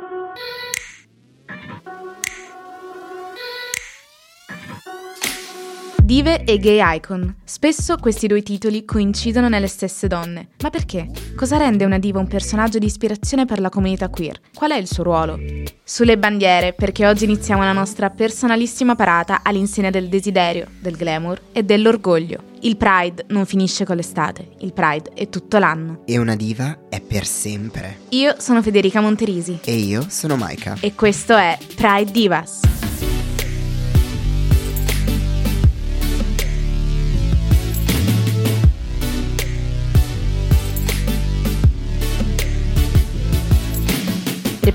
Música Dive e gay icon. Spesso questi due titoli coincidono nelle stesse donne. Ma perché? Cosa rende una diva un personaggio di ispirazione per la comunità queer? Qual è il suo ruolo? Sulle bandiere, perché oggi iniziamo la nostra personalissima parata all'insegna del desiderio, del glamour e dell'orgoglio. Il Pride non finisce con l'estate, il Pride è tutto l'anno. E una diva è per sempre. Io sono Federica Monterisi. E io sono Maika. E questo è Pride Divas.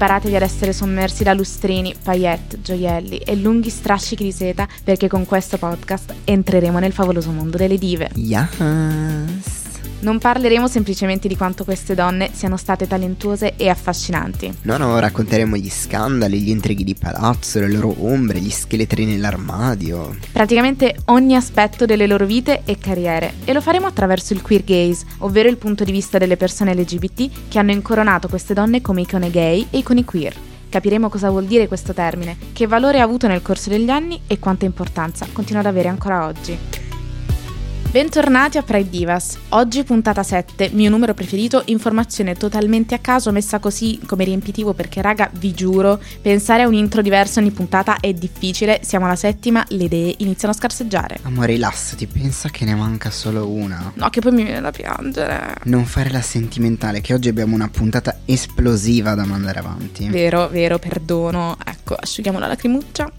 Preparatevi ad essere sommersi da lustrini, paillette, gioielli e lunghi strascichi di seta perché con questo podcast entreremo nel favoloso mondo delle dive. Yes! Non parleremo semplicemente di quanto queste donne siano state talentuose e affascinanti. No, no, racconteremo gli scandali, gli intrighi di palazzo, le loro ombre, gli scheletri nell'armadio. Praticamente ogni aspetto delle loro vite e carriere. E lo faremo attraverso il queer gaze, ovvero il punto di vista delle persone LGBT che hanno incoronato queste donne come icone gay e icone queer. Capiremo cosa vuol dire questo termine, che valore ha avuto nel corso degli anni e quanta importanza continua ad avere ancora oggi. Bentornati a Pride Divas. Oggi puntata 7, mio numero preferito, informazione totalmente a caso messa così come riempitivo perché raga, vi giuro, pensare a un intro diverso ogni puntata è difficile, siamo alla settima, le idee iniziano a scarseggiare. Amore, rilassati, pensa che ne manca solo una. No, che poi mi viene da piangere. Non fare la sentimentale, che oggi abbiamo una puntata esplosiva da mandare avanti. Vero, vero, perdono. Ecco, asciughiamo la lacrimuccia.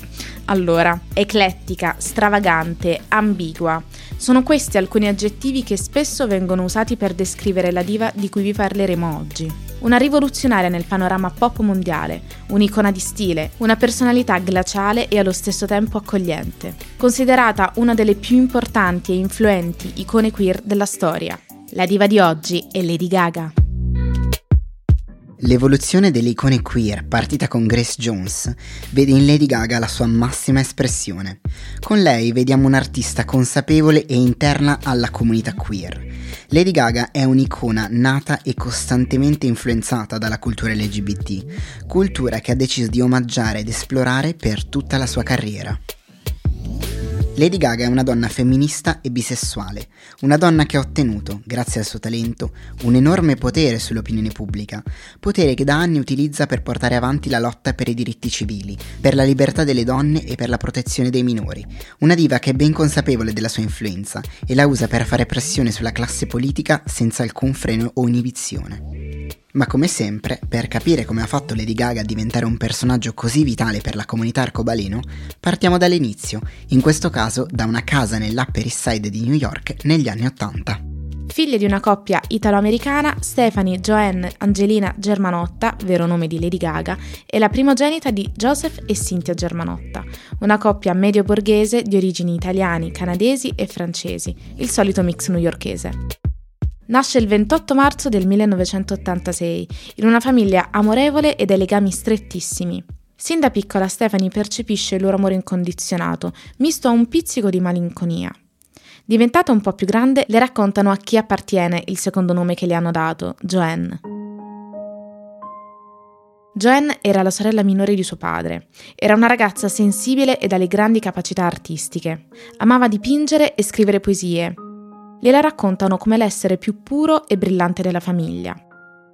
Allora, eclettica, stravagante, ambigua. Sono questi alcuni aggettivi che spesso vengono usati per descrivere la diva di cui vi parleremo oggi. Una rivoluzionaria nel panorama pop mondiale, un'icona di stile, una personalità glaciale e allo stesso tempo accogliente. Considerata una delle più importanti e influenti icone queer della storia. La diva di oggi è Lady Gaga. L'evoluzione delle icone queer, partita con Grace Jones, vede in Lady Gaga la sua massima espressione. Con lei vediamo un'artista consapevole e interna alla comunità queer. Lady Gaga è un'icona nata e costantemente influenzata dalla cultura LGBT, cultura che ha deciso di omaggiare ed esplorare per tutta la sua carriera. Lady Gaga è una donna femminista e bisessuale, una donna che ha ottenuto, grazie al suo talento, un enorme potere sull'opinione pubblica, potere che da anni utilizza per portare avanti la lotta per i diritti civili, per la libertà delle donne e per la protezione dei minori, una diva che è ben consapevole della sua influenza e la usa per fare pressione sulla classe politica senza alcun freno o inibizione. Ma come sempre, per capire come ha fatto Lady Gaga a diventare un personaggio così vitale per la comunità arcobaleno, partiamo dall'inizio, in questo caso da una casa nell'Upper East Side di New York negli anni Ottanta. Figlia di una coppia italo-americana, Stephanie Joanne Angelina Germanotta, vero nome di Lady Gaga, è la primogenita di Joseph e Cynthia Germanotta, una coppia medio borghese di origini italiani, canadesi e francesi, il solito mix newyorkese. Nasce il 28 marzo del 1986 in una famiglia amorevole e dai legami strettissimi. Sin da piccola Stephanie percepisce il loro amore incondizionato, misto a un pizzico di malinconia. Diventata un po' più grande, le raccontano a chi appartiene il secondo nome che le hanno dato, Joanne. Joanne era la sorella minore di suo padre. Era una ragazza sensibile e dalle grandi capacità artistiche. Amava dipingere e scrivere poesie gliela raccontano come l'essere più puro e brillante della famiglia.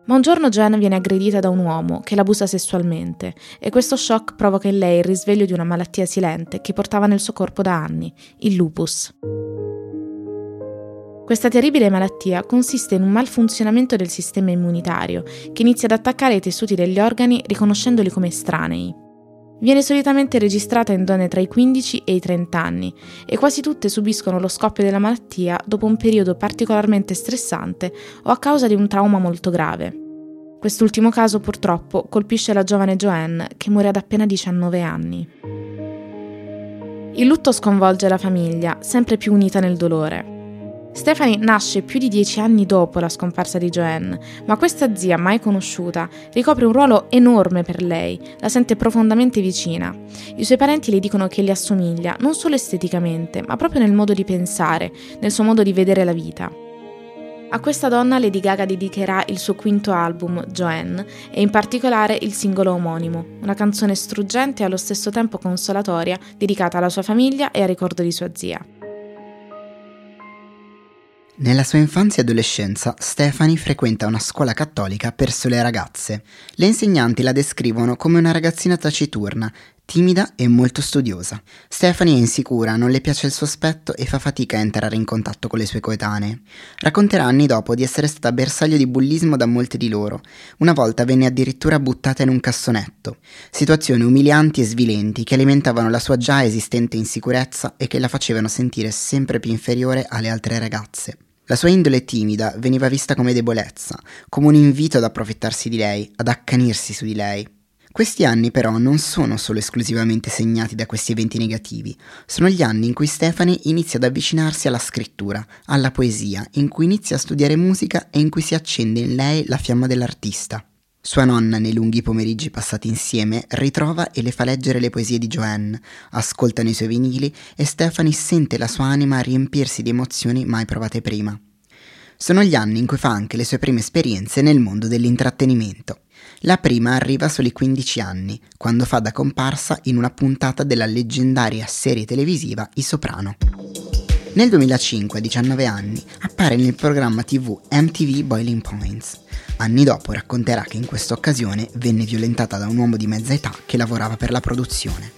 Ma un giorno Jen viene aggredita da un uomo che l'abusa sessualmente e questo shock provoca in lei il risveglio di una malattia silente che portava nel suo corpo da anni, il lupus. Questa terribile malattia consiste in un malfunzionamento del sistema immunitario che inizia ad attaccare i tessuti degli organi riconoscendoli come estranei. Viene solitamente registrata in donne tra i 15 e i 30 anni e quasi tutte subiscono lo scoppio della malattia dopo un periodo particolarmente stressante o a causa di un trauma molto grave. Quest'ultimo caso purtroppo colpisce la giovane Joanne che muore ad appena 19 anni. Il lutto sconvolge la famiglia, sempre più unita nel dolore. Stephanie nasce più di dieci anni dopo la scomparsa di Joanne, ma questa zia mai conosciuta ricopre un ruolo enorme per lei, la sente profondamente vicina. I suoi parenti le dicono che le assomiglia non solo esteticamente, ma proprio nel modo di pensare, nel suo modo di vedere la vita. A questa donna Lady Gaga dedicherà il suo quinto album, Joanne, e in particolare il singolo omonimo, una canzone struggente e allo stesso tempo consolatoria dedicata alla sua famiglia e al ricordo di sua zia. Nella sua infanzia e adolescenza, Stephanie frequenta una scuola cattolica per sole ragazze. Le insegnanti la descrivono come una ragazzina taciturna, timida e molto studiosa. Stephanie è insicura, non le piace il suo aspetto e fa fatica a entrare in contatto con le sue coetanee. Racconterà anni dopo di essere stata bersaglio di bullismo da molte di loro. Una volta venne addirittura buttata in un cassonetto. Situazioni umilianti e svilenti che alimentavano la sua già esistente insicurezza e che la facevano sentire sempre più inferiore alle altre ragazze. La sua indole timida veniva vista come debolezza, come un invito ad approfittarsi di lei, ad accanirsi su di lei. Questi anni però non sono solo esclusivamente segnati da questi eventi negativi, sono gli anni in cui Stephanie inizia ad avvicinarsi alla scrittura, alla poesia, in cui inizia a studiare musica e in cui si accende in lei la fiamma dell'artista. Sua nonna, nei lunghi pomeriggi passati insieme, ritrova e le fa leggere le poesie di Joanne, ascoltano i suoi vinili e Stephanie sente la sua anima riempirsi di emozioni mai provate prima. Sono gli anni in cui fa anche le sue prime esperienze nel mondo dell'intrattenimento. La prima arriva a soli 15 anni, quando fa da comparsa in una puntata della leggendaria serie televisiva I Soprano. Nel 2005, a 19 anni, appare nel programma TV MTV Boiling Points. Anni dopo racconterà che in questa occasione venne violentata da un uomo di mezza età che lavorava per la produzione.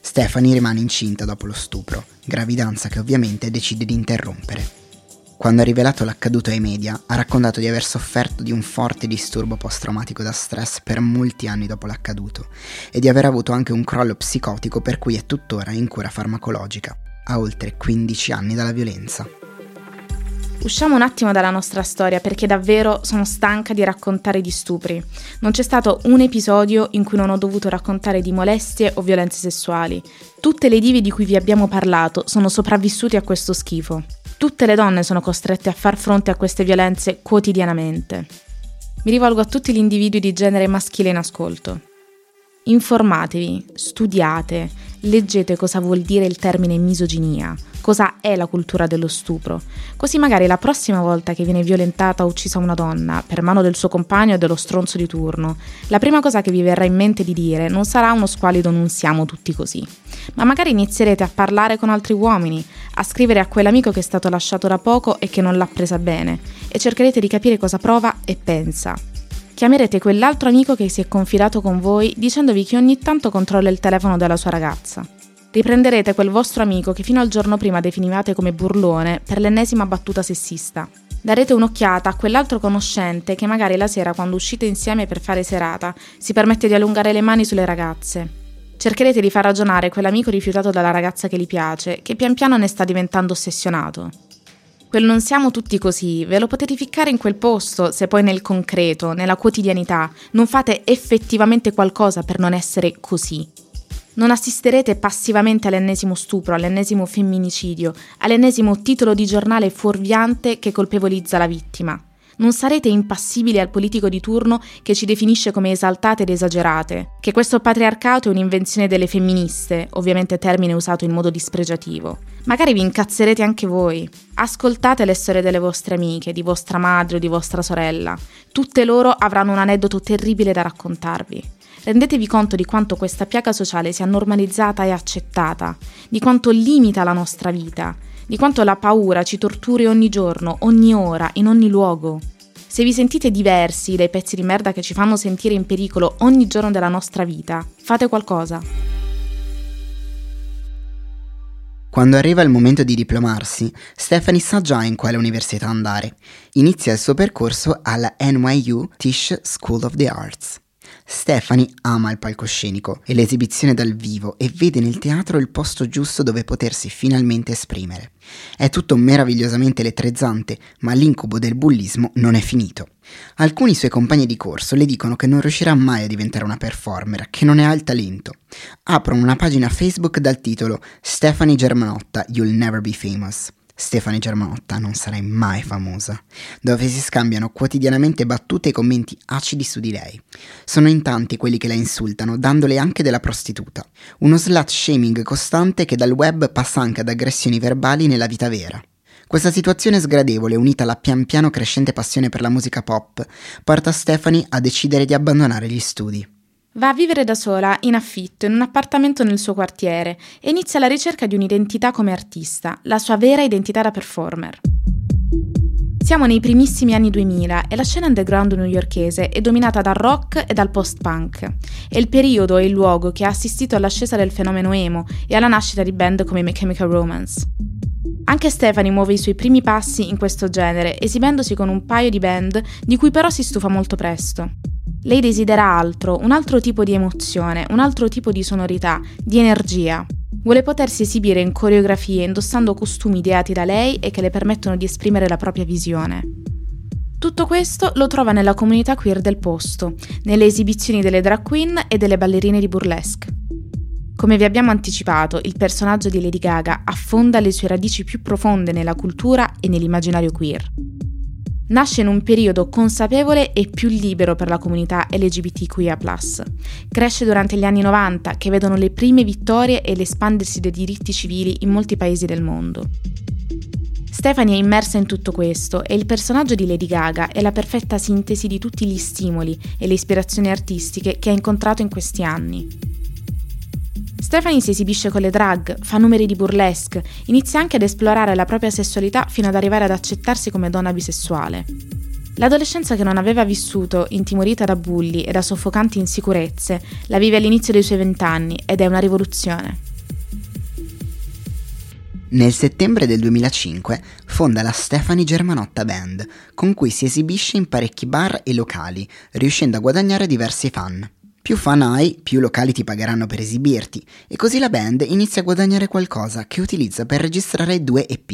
Stephanie rimane incinta dopo lo stupro, gravidanza che ovviamente decide di interrompere. Quando ha rivelato l'accaduto ai media, ha raccontato di aver sofferto di un forte disturbo post-traumatico da stress per molti anni dopo l'accaduto e di aver avuto anche un crollo psicotico per cui è tuttora in cura farmacologica a oltre 15 anni dalla violenza. Usciamo un attimo dalla nostra storia perché davvero sono stanca di raccontare di stupri. Non c'è stato un episodio in cui non ho dovuto raccontare di molestie o violenze sessuali. Tutte le dive di cui vi abbiamo parlato sono sopravvissute a questo schifo. Tutte le donne sono costrette a far fronte a queste violenze quotidianamente. Mi rivolgo a tutti gli individui di genere maschile in ascolto. Informatevi, studiate, leggete cosa vuol dire il termine misoginia, cosa è la cultura dello stupro, così magari la prossima volta che viene violentata o uccisa una donna per mano del suo compagno o dello stronzo di turno, la prima cosa che vi verrà in mente di dire non sarà uno squalido non siamo tutti così, ma magari inizierete a parlare con altri uomini, a scrivere a quell'amico che è stato lasciato da poco e che non l'ha presa bene, e cercherete di capire cosa prova e pensa. Chiamerete quell'altro amico che si è confidato con voi dicendovi che ogni tanto controlla il telefono della sua ragazza. Riprenderete quel vostro amico che fino al giorno prima definivate come burlone per l'ennesima battuta sessista. Darete un'occhiata a quell'altro conoscente che magari la sera quando uscite insieme per fare serata si permette di allungare le mani sulle ragazze. Cercherete di far ragionare quell'amico rifiutato dalla ragazza che gli piace, che pian piano ne sta diventando ossessionato. Quel non siamo tutti così, ve lo potete ficcare in quel posto se poi nel concreto, nella quotidianità, non fate effettivamente qualcosa per non essere così. Non assisterete passivamente all'ennesimo stupro, all'ennesimo femminicidio, all'ennesimo titolo di giornale fuorviante che colpevolizza la vittima. Non sarete impassibili al politico di turno che ci definisce come esaltate ed esagerate, che questo patriarcato è un'invenzione delle femministe, ovviamente termine usato in modo dispregiativo. Magari vi incazzerete anche voi. Ascoltate le storie delle vostre amiche, di vostra madre o di vostra sorella. Tutte loro avranno un aneddoto terribile da raccontarvi. Rendetevi conto di quanto questa piaga sociale sia normalizzata e accettata, di quanto limita la nostra vita, di quanto la paura ci torturi ogni giorno, ogni ora, in ogni luogo. Se vi sentite diversi dai pezzi di merda che ci fanno sentire in pericolo ogni giorno della nostra vita, fate qualcosa. Quando arriva il momento di diplomarsi, Stephanie sa già in quale università andare. Inizia il suo percorso alla NYU Tisch School of the Arts. Stephanie ama il palcoscenico e l'esibizione dal vivo e vede nel teatro il posto giusto dove potersi finalmente esprimere. È tutto meravigliosamente elettrizzante, ma l'incubo del bullismo non è finito. Alcuni suoi compagni di corso le dicono che non riuscirà mai a diventare una performer, che non ne ha il talento. Aprono una pagina Facebook dal titolo Stephanie Germanotta, You'll Never Be Famous. Stefani Germanotta non sarai mai famosa, dove si scambiano quotidianamente battute e commenti acidi su di lei. Sono in tanti quelli che la insultano, dandole anche della prostituta. Uno slut shaming costante che dal web passa anche ad aggressioni verbali nella vita vera. Questa situazione sgradevole, unita alla pian piano crescente passione per la musica pop, porta Stephanie a decidere di abbandonare gli studi. Va a vivere da sola, in affitto, in un appartamento nel suo quartiere e inizia la ricerca di un'identità come artista, la sua vera identità da performer. Siamo nei primissimi anni 2000 e la scena underground newyorkese è dominata dal rock e dal post-punk. È il periodo e il luogo che ha assistito all'ascesa del fenomeno emo e alla nascita di band come My Chemical Romance. Anche Stephanie muove i suoi primi passi in questo genere, esibendosi con un paio di band di cui però si stufa molto presto. Lei desidera altro, un altro tipo di emozione, un altro tipo di sonorità, di energia. Vuole potersi esibire in coreografie indossando costumi ideati da lei e che le permettono di esprimere la propria visione. Tutto questo lo trova nella comunità queer del posto, nelle esibizioni delle drag queen e delle ballerine di burlesque. Come vi abbiamo anticipato, il personaggio di Lady Gaga affonda le sue radici più profonde nella cultura e nell'immaginario queer. Nasce in un periodo consapevole e più libero per la comunità LGBTQIA. Cresce durante gli anni 90 che vedono le prime vittorie e l'espandersi dei diritti civili in molti paesi del mondo. Stephanie è immersa in tutto questo e il personaggio di Lady Gaga è la perfetta sintesi di tutti gli stimoli e le ispirazioni artistiche che ha incontrato in questi anni. Stephanie si esibisce con le drag, fa numeri di burlesque, inizia anche ad esplorare la propria sessualità fino ad arrivare ad accettarsi come donna bisessuale. L'adolescenza che non aveva vissuto, intimorita da bulli e da soffocanti insicurezze, la vive all'inizio dei suoi vent'anni ed è una rivoluzione. Nel settembre del 2005 fonda la Stephanie Germanotta Band, con cui si esibisce in parecchi bar e locali, riuscendo a guadagnare diversi fan. Più fan hai, più locali ti pagheranno per esibirti, e così la band inizia a guadagnare qualcosa che utilizza per registrare due EP,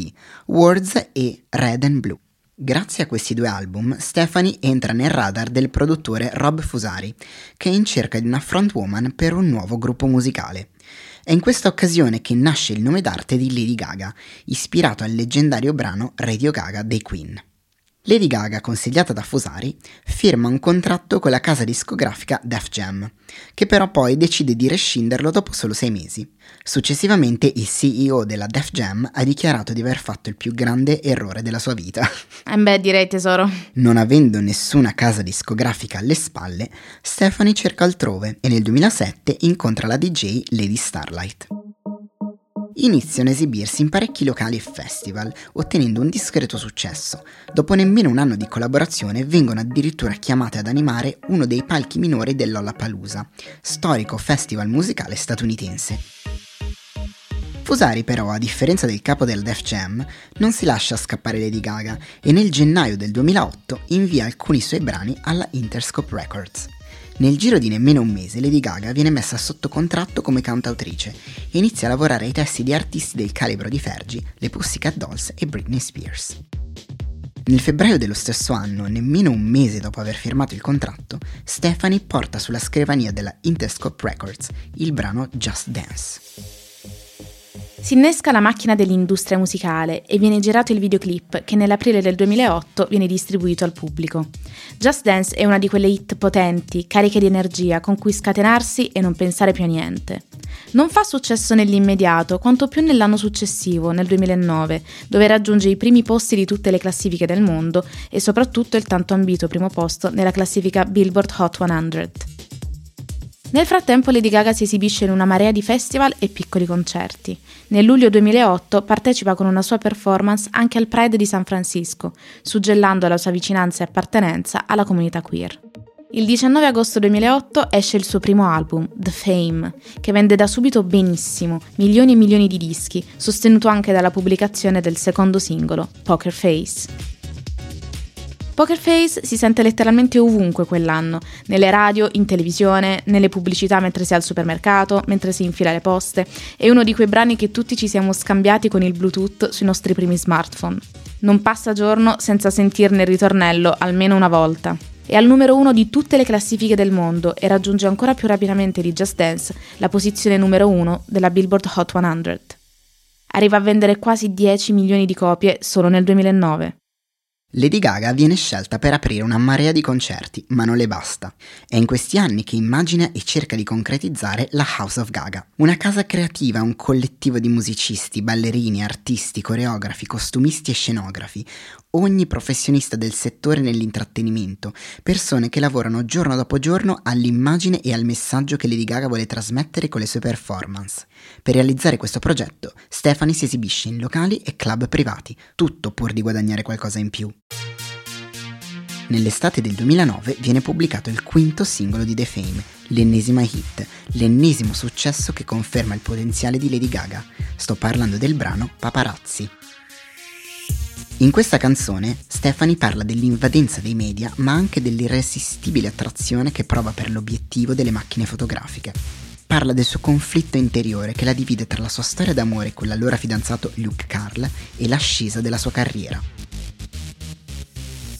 Words e Red and Blue. Grazie a questi due album, Stephanie entra nel radar del produttore Rob Fusari, che è in cerca di una frontwoman per un nuovo gruppo musicale. È in questa occasione che nasce il nome d'arte di Lady Gaga, ispirato al leggendario brano Radio Gaga dei Queen. Lady Gaga, consigliata da Fusari, firma un contratto con la casa discografica Def Jam, che però poi decide di rescinderlo dopo solo sei mesi. Successivamente il CEO della Def Jam ha dichiarato di aver fatto il più grande errore della sua vita. Eh beh, direi tesoro. Non avendo nessuna casa discografica alle spalle, Stephanie cerca altrove e nel 2007 incontra la DJ Lady Starlight iniziano a esibirsi in parecchi locali e festival, ottenendo un discreto successo. Dopo nemmeno un anno di collaborazione vengono addirittura chiamate ad animare uno dei palchi minori dell'Ollapalooza, storico festival musicale statunitense. Fusari però, a differenza del capo del Def Jam, non si lascia scappare Lady Gaga e nel gennaio del 2008 invia alcuni suoi brani alla Interscope Records. Nel giro di nemmeno un mese Lady Gaga viene messa sotto contratto come cantautrice e inizia a lavorare ai testi di artisti del calibro di Fergie, le Pussycat Dolls e Britney Spears. Nel febbraio dello stesso anno, nemmeno un mese dopo aver firmato il contratto, Stephanie porta sulla scrivania della Interscope Records il brano Just Dance. Si innesca la macchina dell'industria musicale e viene girato il videoclip che nell'aprile del 2008 viene distribuito al pubblico. Just Dance è una di quelle hit potenti, cariche di energia, con cui scatenarsi e non pensare più a niente. Non fa successo nell'immediato, quanto più nell'anno successivo, nel 2009, dove raggiunge i primi posti di tutte le classifiche del mondo e soprattutto il tanto ambito primo posto nella classifica Billboard Hot 100. Nel frattempo Lady Gaga si esibisce in una marea di festival e piccoli concerti. Nel luglio 2008 partecipa con una sua performance anche al Pride di San Francisco, suggellando la sua vicinanza e appartenenza alla comunità queer. Il 19 agosto 2008 esce il suo primo album, The Fame, che vende da subito benissimo, milioni e milioni di dischi, sostenuto anche dalla pubblicazione del secondo singolo, Poker Face. Poker Face si sente letteralmente ovunque quell'anno, nelle radio, in televisione, nelle pubblicità mentre si è al supermercato, mentre si infila le poste. È uno di quei brani che tutti ci siamo scambiati con il Bluetooth sui nostri primi smartphone. Non passa giorno senza sentirne il ritornello almeno una volta. È al numero uno di tutte le classifiche del mondo e raggiunge ancora più rapidamente di Just Dance la posizione numero uno della Billboard Hot 100. Arriva a vendere quasi 10 milioni di copie solo nel 2009. Lady Gaga viene scelta per aprire una marea di concerti, ma non le basta. È in questi anni che immagina e cerca di concretizzare la House of Gaga, una casa creativa, un collettivo di musicisti, ballerini, artisti, coreografi, costumisti e scenografi, ogni professionista del settore nell'intrattenimento, persone che lavorano giorno dopo giorno all'immagine e al messaggio che Lady Gaga vuole trasmettere con le sue performance. Per realizzare questo progetto, Stephanie si esibisce in locali e club privati, tutto pur di guadagnare qualcosa in più. Nell'estate del 2009 viene pubblicato il quinto singolo di The Fame, l'ennesima hit, l'ennesimo successo che conferma il potenziale di Lady Gaga. Sto parlando del brano Paparazzi. In questa canzone Stephanie parla dell'invadenza dei media, ma anche dell'irresistibile attrazione che prova per l'obiettivo delle macchine fotografiche. Parla del suo conflitto interiore che la divide tra la sua storia d'amore con l'allora fidanzato Luke Carl e l'ascesa della sua carriera.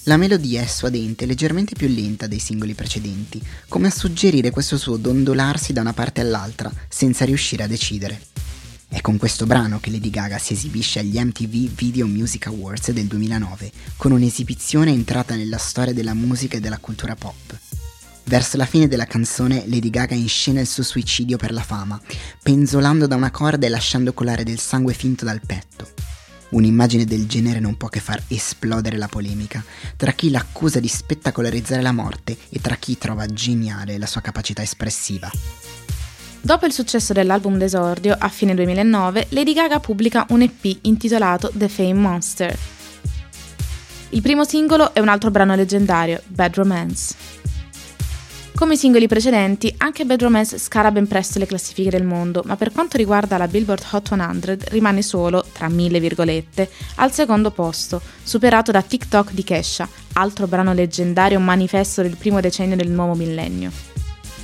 La melodia è suadente e leggermente più lenta dei singoli precedenti, come a suggerire questo suo dondolarsi da una parte all'altra, senza riuscire a decidere. È con questo brano che Lady Gaga si esibisce agli MTV Video Music Awards del 2009, con un'esibizione entrata nella storia della musica e della cultura pop. Verso la fine della canzone Lady Gaga inscena il suo suicidio per la fama, penzolando da una corda e lasciando colare del sangue finto dal petto. Un'immagine del genere non può che far esplodere la polemica tra chi l'accusa di spettacolarizzare la morte e tra chi trova geniale la sua capacità espressiva. Dopo il successo dell'album d'esordio, a fine 2009, Lady Gaga pubblica un EP intitolato The Fame Monster. Il primo singolo è un altro brano leggendario, Bad Romance. Come i singoli precedenti, anche Bad Romance scala ben presto le classifiche del mondo, ma per quanto riguarda la Billboard Hot 100 rimane solo, tra mille virgolette, al secondo posto, superato da TikTok di Kesha, altro brano leggendario manifesto del primo decennio del nuovo millennio.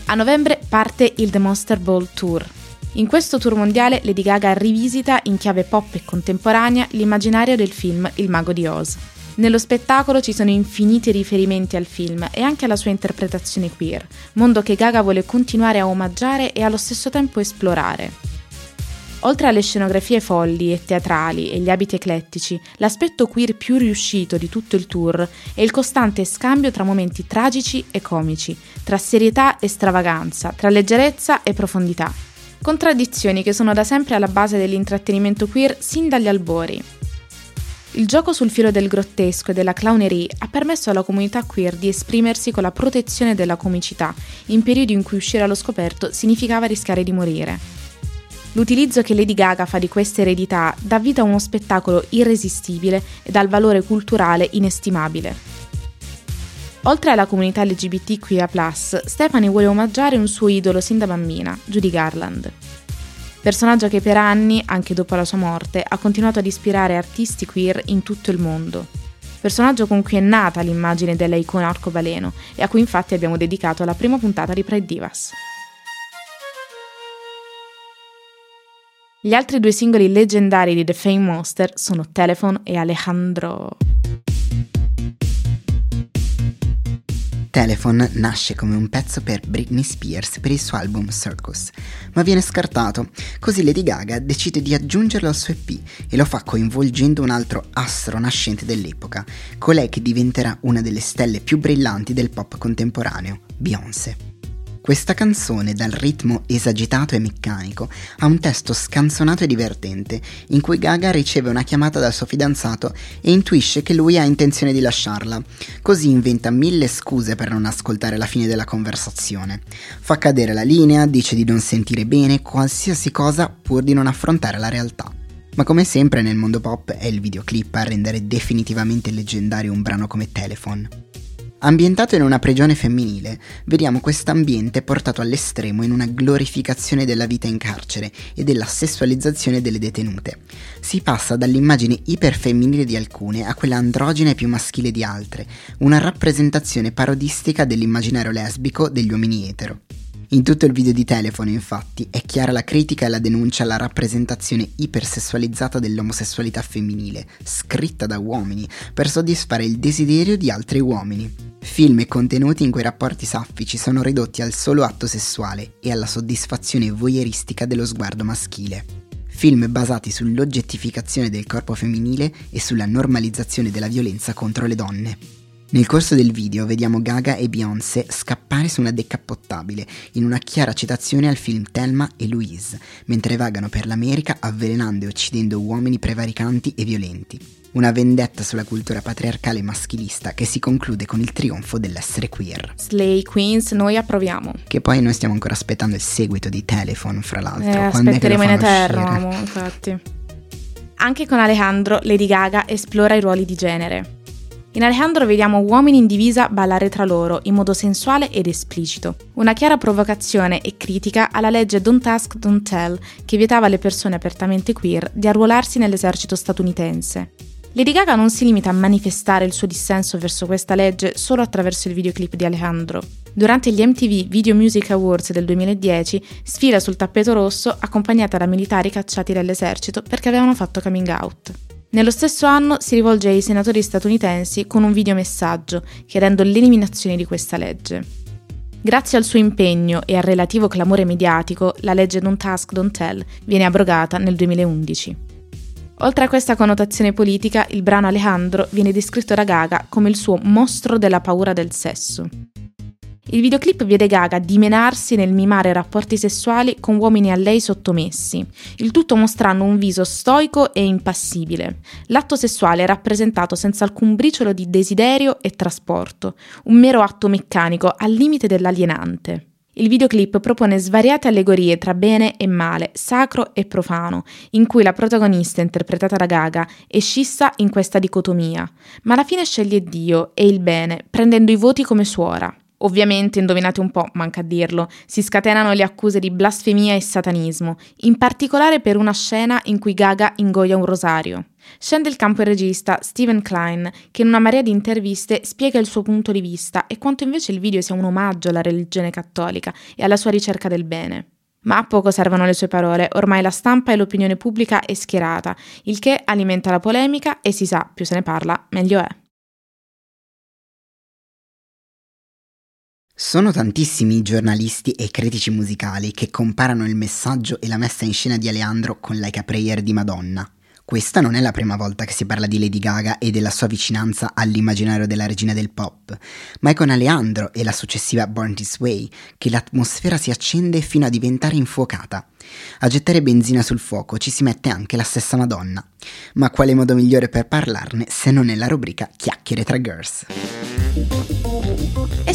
A novembre parte il The Monster Ball Tour. In questo tour mondiale Lady Gaga rivisita in chiave pop e contemporanea l'immaginario del film Il mago di Oz. Nello spettacolo ci sono infiniti riferimenti al film e anche alla sua interpretazione queer, mondo che Gaga vuole continuare a omaggiare e allo stesso tempo esplorare. Oltre alle scenografie folli e teatrali e gli abiti eclettici, l'aspetto queer più riuscito di tutto il tour è il costante scambio tra momenti tragici e comici, tra serietà e stravaganza, tra leggerezza e profondità. Contraddizioni che sono da sempre alla base dell'intrattenimento queer sin dagli albori. Il gioco sul filo del grottesco e della clownerie ha permesso alla comunità queer di esprimersi con la protezione della comicità, in periodi in cui uscire allo scoperto significava rischiare di morire. L'utilizzo che Lady Gaga fa di questa eredità dà vita a uno spettacolo irresistibile e dal valore culturale inestimabile. Oltre alla comunità LGBTQIA, Stephanie vuole omaggiare un suo idolo sin da bambina, Judy Garland. Personaggio che per anni, anche dopo la sua morte, ha continuato ad ispirare artisti queer in tutto il mondo. Personaggio con cui è nata l'immagine della icona arcobaleno e a cui infatti abbiamo dedicato la prima puntata di Pride Divas. Gli altri due singoli leggendari di The Fame Monster sono Telephone e Alejandro. Telephone nasce come un pezzo per Britney Spears per il suo album Circus, ma viene scartato, così Lady Gaga decide di aggiungerlo al suo EP e lo fa coinvolgendo un altro astro nascente dell'epoca, colei che diventerà una delle stelle più brillanti del pop contemporaneo, Beyoncé. Questa canzone, dal ritmo esagitato e meccanico, ha un testo scanzonato e divertente, in cui Gaga riceve una chiamata dal suo fidanzato e intuisce che lui ha intenzione di lasciarla. Così inventa mille scuse per non ascoltare la fine della conversazione. Fa cadere la linea, dice di non sentire bene qualsiasi cosa pur di non affrontare la realtà. Ma come sempre nel mondo pop è il videoclip a rendere definitivamente leggendario un brano come Telephone. Ambientato in una prigione femminile, vediamo quest'ambiente portato all'estremo in una glorificazione della vita in carcere e della sessualizzazione delle detenute. Si passa dall'immagine iperfemminile di alcune a quella androgena più maschile di altre, una rappresentazione parodistica dell'immaginario lesbico degli uomini etero. In tutto il video di telefono, infatti, è chiara la critica e la denuncia alla rappresentazione ipersessualizzata dell'omosessualità femminile, scritta da uomini, per soddisfare il desiderio di altri uomini. Film e contenuti in cui i rapporti saffici sono ridotti al solo atto sessuale e alla soddisfazione voyeuristica dello sguardo maschile. film basati sull'oggettificazione del corpo femminile e sulla normalizzazione della violenza contro le donne. Nel corso del video vediamo Gaga e Beyoncé scappare su una decappottabile, in una chiara citazione al film Thelma e Louise, mentre vagano per l'America avvelenando e uccidendo uomini prevaricanti e violenti. Una vendetta sulla cultura patriarcale maschilista che si conclude con il trionfo dell'essere queer. Slay Queens, noi approviamo. Che poi noi stiamo ancora aspettando il seguito di Telephone, fra l'altro. Eh, Quando aspetteremo in eterno, infatti. Anche con Alejandro, Lady Gaga esplora i ruoli di genere. In Alejandro vediamo uomini in divisa ballare tra loro in modo sensuale ed esplicito. Una chiara provocazione e critica alla legge Don't Ask, Don't Tell, che vietava alle persone apertamente queer di arruolarsi nell'esercito statunitense. Lady Gaga non si limita a manifestare il suo dissenso verso questa legge solo attraverso il videoclip di Alejandro. Durante gli MTV Video Music Awards del 2010 sfila sul tappeto rosso accompagnata da militari cacciati dall'esercito perché avevano fatto coming out. Nello stesso anno si rivolge ai senatori statunitensi con un videomessaggio chiedendo l'eliminazione di questa legge. Grazie al suo impegno e al relativo clamore mediatico, la legge Don't Ask, Don't Tell viene abrogata nel 2011. Oltre a questa connotazione politica, il brano Alejandro viene descritto da Gaga come il suo mostro della paura del sesso. Il videoclip vede Gaga dimenarsi nel mimare rapporti sessuali con uomini a lei sottomessi, il tutto mostrando un viso stoico e impassibile. L'atto sessuale è rappresentato senza alcun briciolo di desiderio e trasporto, un mero atto meccanico al limite dell'alienante. Il videoclip propone svariate allegorie tra bene e male, sacro e profano, in cui la protagonista, interpretata da Gaga, è scissa in questa dicotomia, ma alla fine sceglie Dio e il bene, prendendo i voti come suora. Ovviamente, indovinate un po', manca a dirlo, si scatenano le accuse di blasfemia e satanismo, in particolare per una scena in cui Gaga ingoia un rosario. Scende il campo il regista Steven Klein, che in una marea di interviste spiega il suo punto di vista e quanto invece il video sia un omaggio alla religione cattolica e alla sua ricerca del bene. Ma a poco servono le sue parole, ormai la stampa e l'opinione pubblica è schierata, il che alimenta la polemica e si sa, più se ne parla, meglio è. Sono tantissimi i giornalisti e critici musicali che comparano il messaggio e la messa in scena di Alejandro con Like a Prayer di Madonna. Questa non è la prima volta che si parla di Lady Gaga e della sua vicinanza all'immaginario della regina del pop, ma è con Alejandro e la successiva Born This Way che l'atmosfera si accende fino a diventare infuocata. A gettare benzina sul fuoco ci si mette anche la stessa Madonna. Ma quale modo migliore per parlarne se non nella rubrica Chiacchiere tra Girls?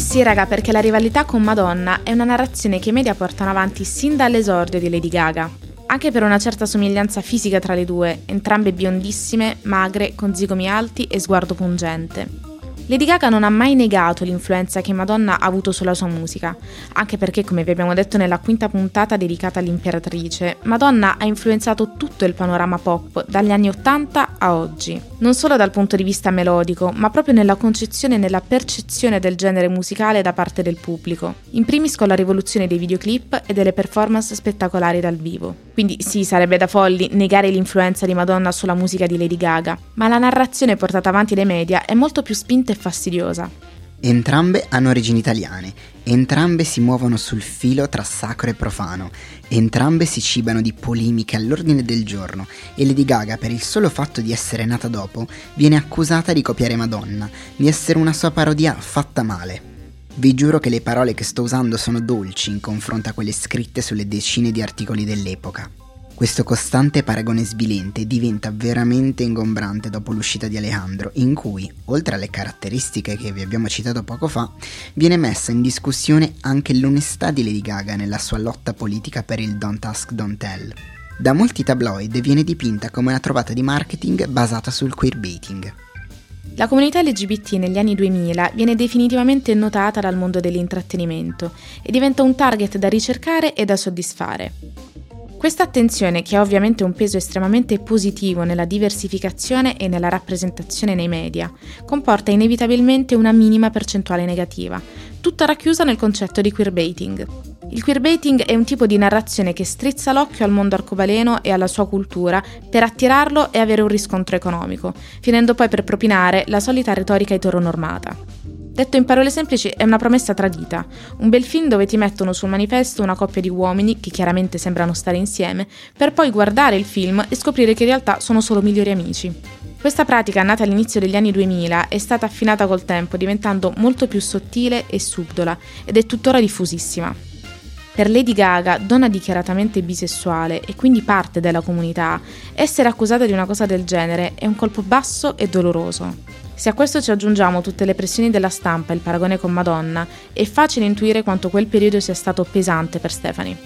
Eh sì, raga, perché la rivalità con Madonna è una narrazione che i media portano avanti sin dall'esordio di Lady Gaga. Anche per una certa somiglianza fisica tra le due, entrambe biondissime, magre, con zigomi alti e sguardo pungente. Lady Gaga non ha mai negato l'influenza che Madonna ha avuto sulla sua musica, anche perché, come vi abbiamo detto nella quinta puntata dedicata all'imperatrice, Madonna ha influenzato tutto il panorama pop dagli anni 80 a oggi. Non solo dal punto di vista melodico, ma proprio nella concezione e nella percezione del genere musicale da parte del pubblico. In primis con la rivoluzione dei videoclip e delle performance spettacolari dal vivo. Quindi sì, sarebbe da folli negare l'influenza di Madonna sulla musica di Lady Gaga, ma la narrazione portata avanti dai media è molto più spinta e fastidiosa. Entrambe hanno origini italiane, entrambe si muovono sul filo tra sacro e profano, entrambe si cibano di polemiche all'ordine del giorno e Lady Gaga, per il solo fatto di essere nata dopo, viene accusata di copiare Madonna, di essere una sua parodia fatta male. Vi giuro che le parole che sto usando sono dolci in confronto a quelle scritte sulle decine di articoli dell'epoca. Questo costante paragone svilente diventa veramente ingombrante dopo l'uscita di Alejandro, in cui, oltre alle caratteristiche che vi abbiamo citato poco fa, viene messa in discussione anche l'onestà di Lady Gaga nella sua lotta politica per il Don't Ask, Don't Tell. Da molti tabloid viene dipinta come una trovata di marketing basata sul queerbaiting. La comunità LGBT negli anni 2000 viene definitivamente notata dal mondo dell'intrattenimento e diventa un target da ricercare e da soddisfare. Questa attenzione, che ha ovviamente un peso estremamente positivo nella diversificazione e nella rappresentazione nei media, comporta inevitabilmente una minima percentuale negativa, tutta racchiusa nel concetto di queerbaiting. Il queerbaiting è un tipo di narrazione che strizza l'occhio al mondo arcobaleno e alla sua cultura per attirarlo e avere un riscontro economico, finendo poi per propinare la solita retorica eteronormata. Detto in parole semplici, è una promessa tradita. Un bel film dove ti mettono sul manifesto una coppia di uomini, che chiaramente sembrano stare insieme, per poi guardare il film e scoprire che in realtà sono solo migliori amici. Questa pratica, nata all'inizio degli anni 2000, è stata affinata col tempo, diventando molto più sottile e subdola, ed è tuttora diffusissima. Per Lady Gaga, donna dichiaratamente bisessuale e quindi parte della comunità, essere accusata di una cosa del genere è un colpo basso e doloroso. Se a questo ci aggiungiamo tutte le pressioni della stampa e il paragone con Madonna, è facile intuire quanto quel periodo sia stato pesante per Stephanie.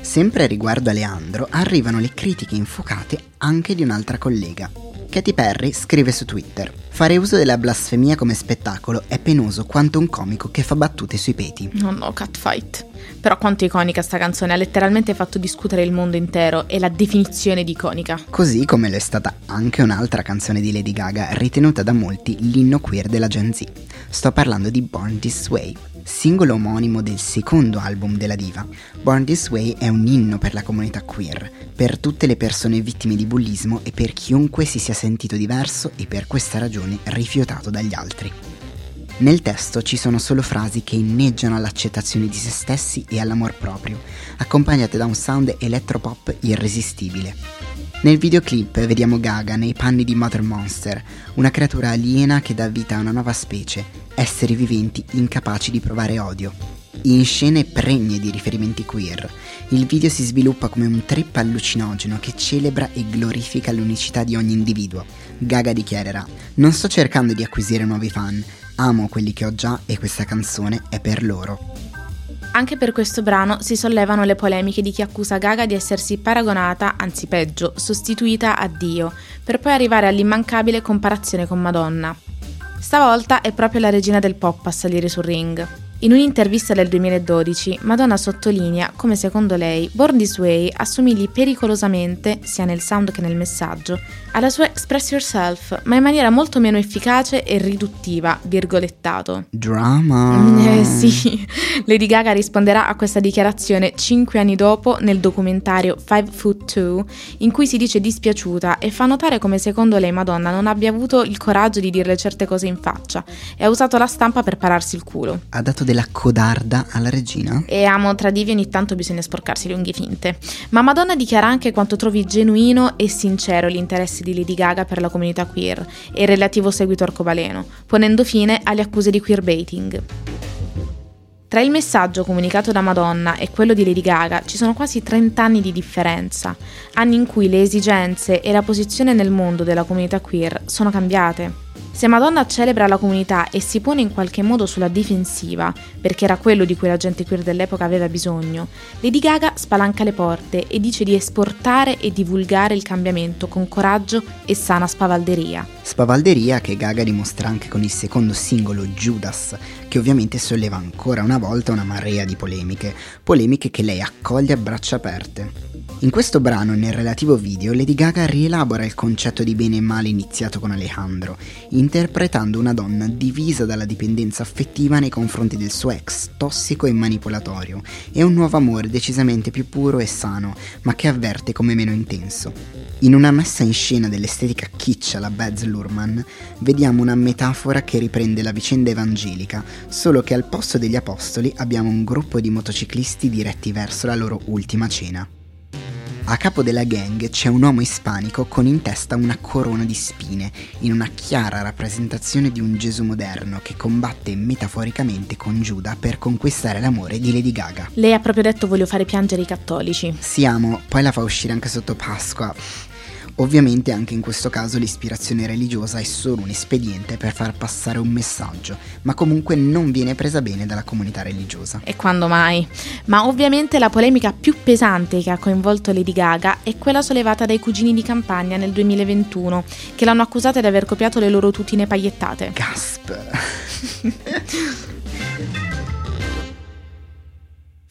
Sempre riguardo a Leandro arrivano le critiche infuocate anche di un'altra collega. Katy Perry scrive su Twitter: Fare uso della blasfemia come spettacolo è penoso quanto un comico che fa battute sui peti. No, no, catfight. Però quanto iconica sta canzone, ha letteralmente fatto discutere il mondo intero e la definizione di iconica. Così come lo è stata anche un'altra canzone di Lady Gaga ritenuta da molti l'inno queer della Gen Z. Sto parlando di Born This Way, singolo omonimo del secondo album della diva. Born This Way è un inno per la comunità queer, per tutte le persone vittime di bullismo e per chiunque si sia sentito diverso e per questa ragione rifiutato dagli altri. Nel testo ci sono solo frasi che inneggiano all'accettazione di se stessi e all'amor proprio, accompagnate da un sound elettropop irresistibile. Nel videoclip vediamo Gaga nei panni di Mother Monster, una creatura aliena che dà vita a una nuova specie, esseri viventi incapaci di provare odio. In scene pregne di riferimenti queer, il video si sviluppa come un trip allucinogeno che celebra e glorifica l'unicità di ogni individuo. Gaga dichiarerà: Non sto cercando di acquisire nuovi fan, Amo quelli che ho già e questa canzone è per loro. Anche per questo brano si sollevano le polemiche di chi accusa Gaga di essersi paragonata, anzi peggio, sostituita a Dio, per poi arrivare all'immancabile comparazione con Madonna. Stavolta è proprio la regina del pop a salire sul ring. In un'intervista del 2012, Madonna sottolinea come secondo lei Born This Way assomigli pericolosamente, sia nel sound che nel messaggio, alla sua Express Yourself, ma in maniera molto meno efficace e riduttiva, virgolettato. Drama. Eh sì, Lady Gaga risponderà a questa dichiarazione cinque anni dopo nel documentario Five Foot Two, in cui si dice dispiaciuta e fa notare come secondo lei Madonna non abbia avuto il coraggio di dirle certe cose in faccia e ha usato la stampa per pararsi il culo. Ha dato della codarda alla regina? E amo tra divi ogni tanto bisogna sporcarsi le unghie finte. Ma Madonna dichiara anche quanto trovi genuino e sincero l'interesse di Lady Gaga per la comunità queer e il relativo seguito arcobaleno, ponendo fine alle accuse di queerbaiting. Tra il messaggio comunicato da Madonna e quello di Lady Gaga ci sono quasi 30 anni di differenza, anni in cui le esigenze e la posizione nel mondo della comunità queer sono cambiate. Se Madonna celebra la comunità e si pone in qualche modo sulla difensiva, perché era quello di cui la gente queer dell'epoca aveva bisogno, Lady Gaga spalanca le porte e dice di esportare e divulgare il cambiamento con coraggio e sana spavalderia. Spavalderia che Gaga dimostra anche con il secondo singolo Judas, che ovviamente solleva ancora una volta una marea di polemiche, polemiche che lei accoglie a braccia aperte. In questo brano e nel relativo video Lady Gaga rielabora il concetto di bene e male iniziato con Alejandro, interpretando una donna divisa dalla dipendenza affettiva nei confronti del suo ex, tossico e manipolatorio, e un nuovo amore decisamente più puro e sano, ma che avverte come meno intenso. In una messa in scena dell'estetica kitsch alla Baz Luhrmann, vediamo una metafora che riprende la vicenda evangelica, solo che al posto degli apostoli abbiamo un gruppo di motociclisti diretti verso la loro ultima cena. A capo della gang c'è un uomo ispanico con in testa una corona di spine, in una chiara rappresentazione di un Gesù moderno che combatte metaforicamente con Giuda per conquistare l'amore di Lady Gaga. Lei ha proprio detto voglio fare piangere i cattolici. Siamo, poi la fa uscire anche sotto Pasqua. Ovviamente anche in questo caso l'ispirazione religiosa è solo un espediente per far passare un messaggio, ma comunque non viene presa bene dalla comunità religiosa. E quando mai? Ma ovviamente la polemica più pesante che ha coinvolto Lady Gaga è quella sollevata dai cugini di campagna nel 2021, che l'hanno accusata di aver copiato le loro tutine pagliettate. Gasp!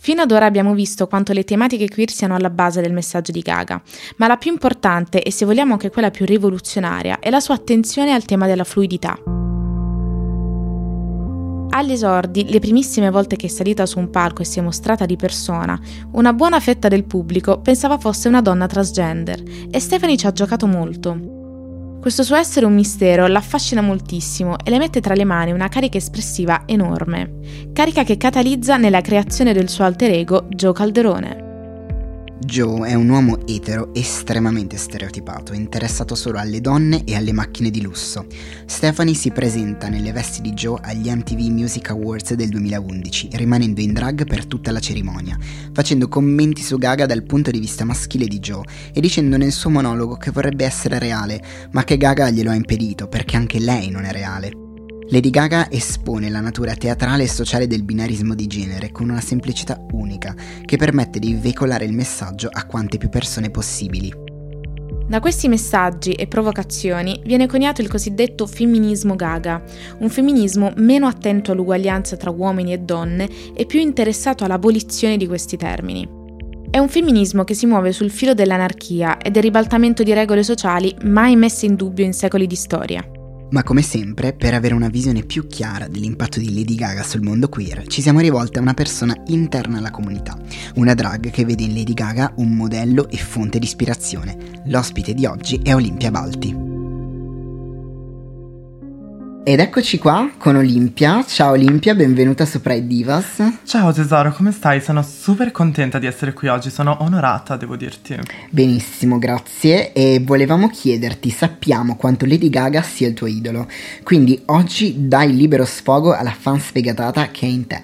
Fino ad ora abbiamo visto quanto le tematiche queer siano alla base del messaggio di Gaga, ma la più importante e se vogliamo anche quella più rivoluzionaria è la sua attenzione al tema della fluidità. Agli esordi, le primissime volte che è salita su un palco e si è mostrata di persona, una buona fetta del pubblico pensava fosse una donna transgender e Stephanie ci ha giocato molto. Questo suo essere un mistero l'affascina moltissimo e le mette tra le mani una carica espressiva enorme, carica che catalizza nella creazione del suo alter ego Joe Calderone. Joe è un uomo etero estremamente stereotipato, interessato solo alle donne e alle macchine di lusso. Stephanie si presenta nelle vesti di Joe agli MTV Music Awards del 2011, rimanendo in drag per tutta la cerimonia, facendo commenti su Gaga dal punto di vista maschile di Joe e dicendo nel suo monologo che vorrebbe essere reale, ma che Gaga glielo ha impedito perché anche lei non è reale. Lady Gaga espone la natura teatrale e sociale del binarismo di genere con una semplicità unica che permette di veicolare il messaggio a quante più persone possibili. Da questi messaggi e provocazioni viene coniato il cosiddetto femminismo gaga, un femminismo meno attento all'uguaglianza tra uomini e donne e più interessato all'abolizione di questi termini. È un femminismo che si muove sul filo dell'anarchia e del ribaltamento di regole sociali mai messe in dubbio in secoli di storia. Ma come sempre, per avere una visione più chiara dell'impatto di Lady Gaga sul mondo queer, ci siamo rivolti a una persona interna alla comunità, una drag che vede in Lady Gaga un modello e fonte di ispirazione. L'ospite di oggi è Olimpia Balti. Ed eccoci qua con Olimpia. Ciao Olimpia, benvenuta su Pride Divas. Ciao tesoro, come stai? Sono super contenta di essere qui oggi, sono onorata, devo dirti. Benissimo, grazie. E volevamo chiederti, sappiamo quanto Lady Gaga sia il tuo idolo, quindi oggi dai libero sfogo alla fan sfegatata che è in te.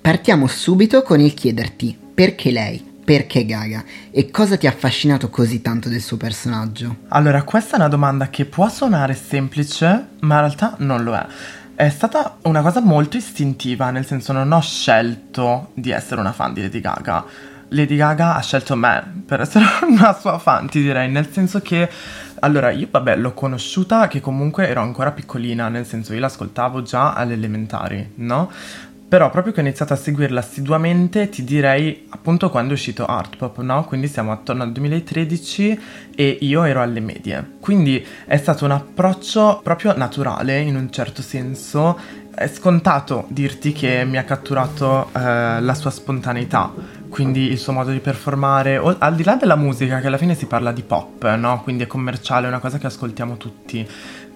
Partiamo subito con il chiederti perché lei? Perché Gaga? E cosa ti ha affascinato così tanto del suo personaggio? Allora, questa è una domanda che può suonare semplice, ma in realtà non lo è. È stata una cosa molto istintiva, nel senso non ho scelto di essere una fan di Lady Gaga. Lady Gaga ha scelto me per essere una sua fan, ti direi, nel senso che allora, io vabbè l'ho conosciuta che comunque ero ancora piccolina, nel senso io l'ascoltavo già alle elementari, no? Però proprio che ho iniziato a seguirla assiduamente, ti direi appunto quando è uscito Art Pop, no? Quindi siamo attorno al 2013 e io ero alle medie. Quindi è stato un approccio proprio naturale in un certo senso. È scontato dirti che mi ha catturato eh, la sua spontaneità, quindi il suo modo di performare, o, al di là della musica, che alla fine si parla di pop, no? Quindi è commerciale, è una cosa che ascoltiamo tutti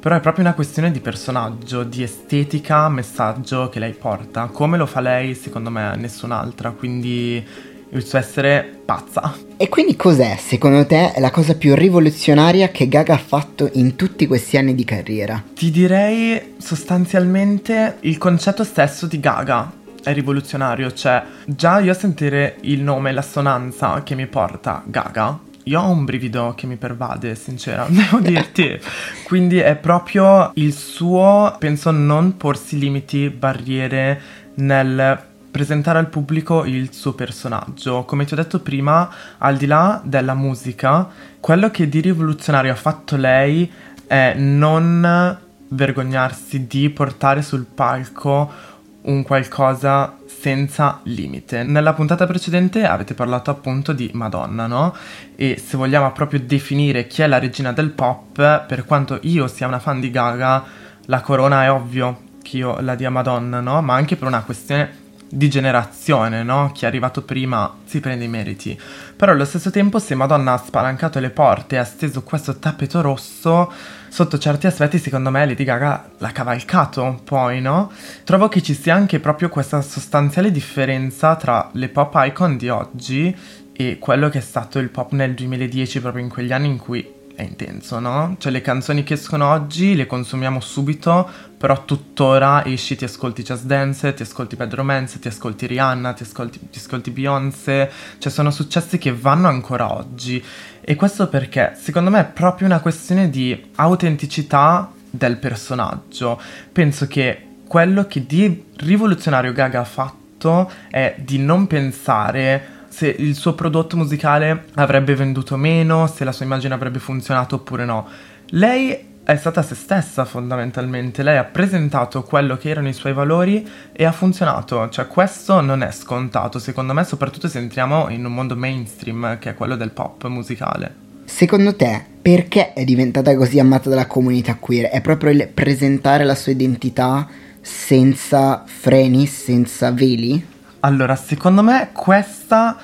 però è proprio una questione di personaggio, di estetica, messaggio che lei porta. Come lo fa lei, secondo me, nessun'altra. Quindi il suo essere pazza. E quindi cos'è, secondo te, la cosa più rivoluzionaria che Gaga ha fatto in tutti questi anni di carriera? Ti direi sostanzialmente il concetto stesso di Gaga è rivoluzionario, cioè già io a sentire il nome, l'assonanza che mi porta Gaga, io ho un brivido che mi pervade, sincera, devo dirti. Quindi è proprio il suo, penso, non porsi limiti, barriere nel presentare al pubblico il suo personaggio. Come ti ho detto prima, al di là della musica, quello che di rivoluzionario ha fatto lei è non vergognarsi di portare sul palco un qualcosa senza limite. Nella puntata precedente avete parlato appunto di Madonna, no? E se vogliamo proprio definire chi è la regina del pop, per quanto io sia una fan di Gaga, la corona è ovvio che io la dia Madonna, no? Ma anche per una questione di generazione, no? Chi è arrivato prima si prende i meriti. Però allo stesso tempo, se Madonna ha spalancato le porte e ha steso questo tappeto rosso, sotto certi aspetti, secondo me, Lady Gaga l'ha cavalcato poi, no? Trovo che ci sia anche proprio questa sostanziale differenza tra le pop icon di oggi e quello che è stato il pop nel 2010, proprio in quegli anni in cui è intenso, no? Cioè le canzoni che escono oggi le consumiamo subito, però tuttora esci, ti ascolti Just Dance, ti ascolti Bad Romance, ti ascolti Rihanna, ti ascolti, ti ascolti Beyoncé, cioè sono successi che vanno ancora oggi. E questo perché secondo me è proprio una questione di autenticità del personaggio. Penso che quello che di rivoluzionario Gaga ha fatto è di non pensare se il suo prodotto musicale avrebbe venduto meno, se la sua immagine avrebbe funzionato oppure no. Lei è stata se stessa fondamentalmente, lei ha presentato quello che erano i suoi valori e ha funzionato, cioè questo non è scontato secondo me, soprattutto se entriamo in un mondo mainstream che è quello del pop musicale. Secondo te perché è diventata così amata dalla comunità queer? È proprio il presentare la sua identità senza freni, senza veli? Allora, secondo me questa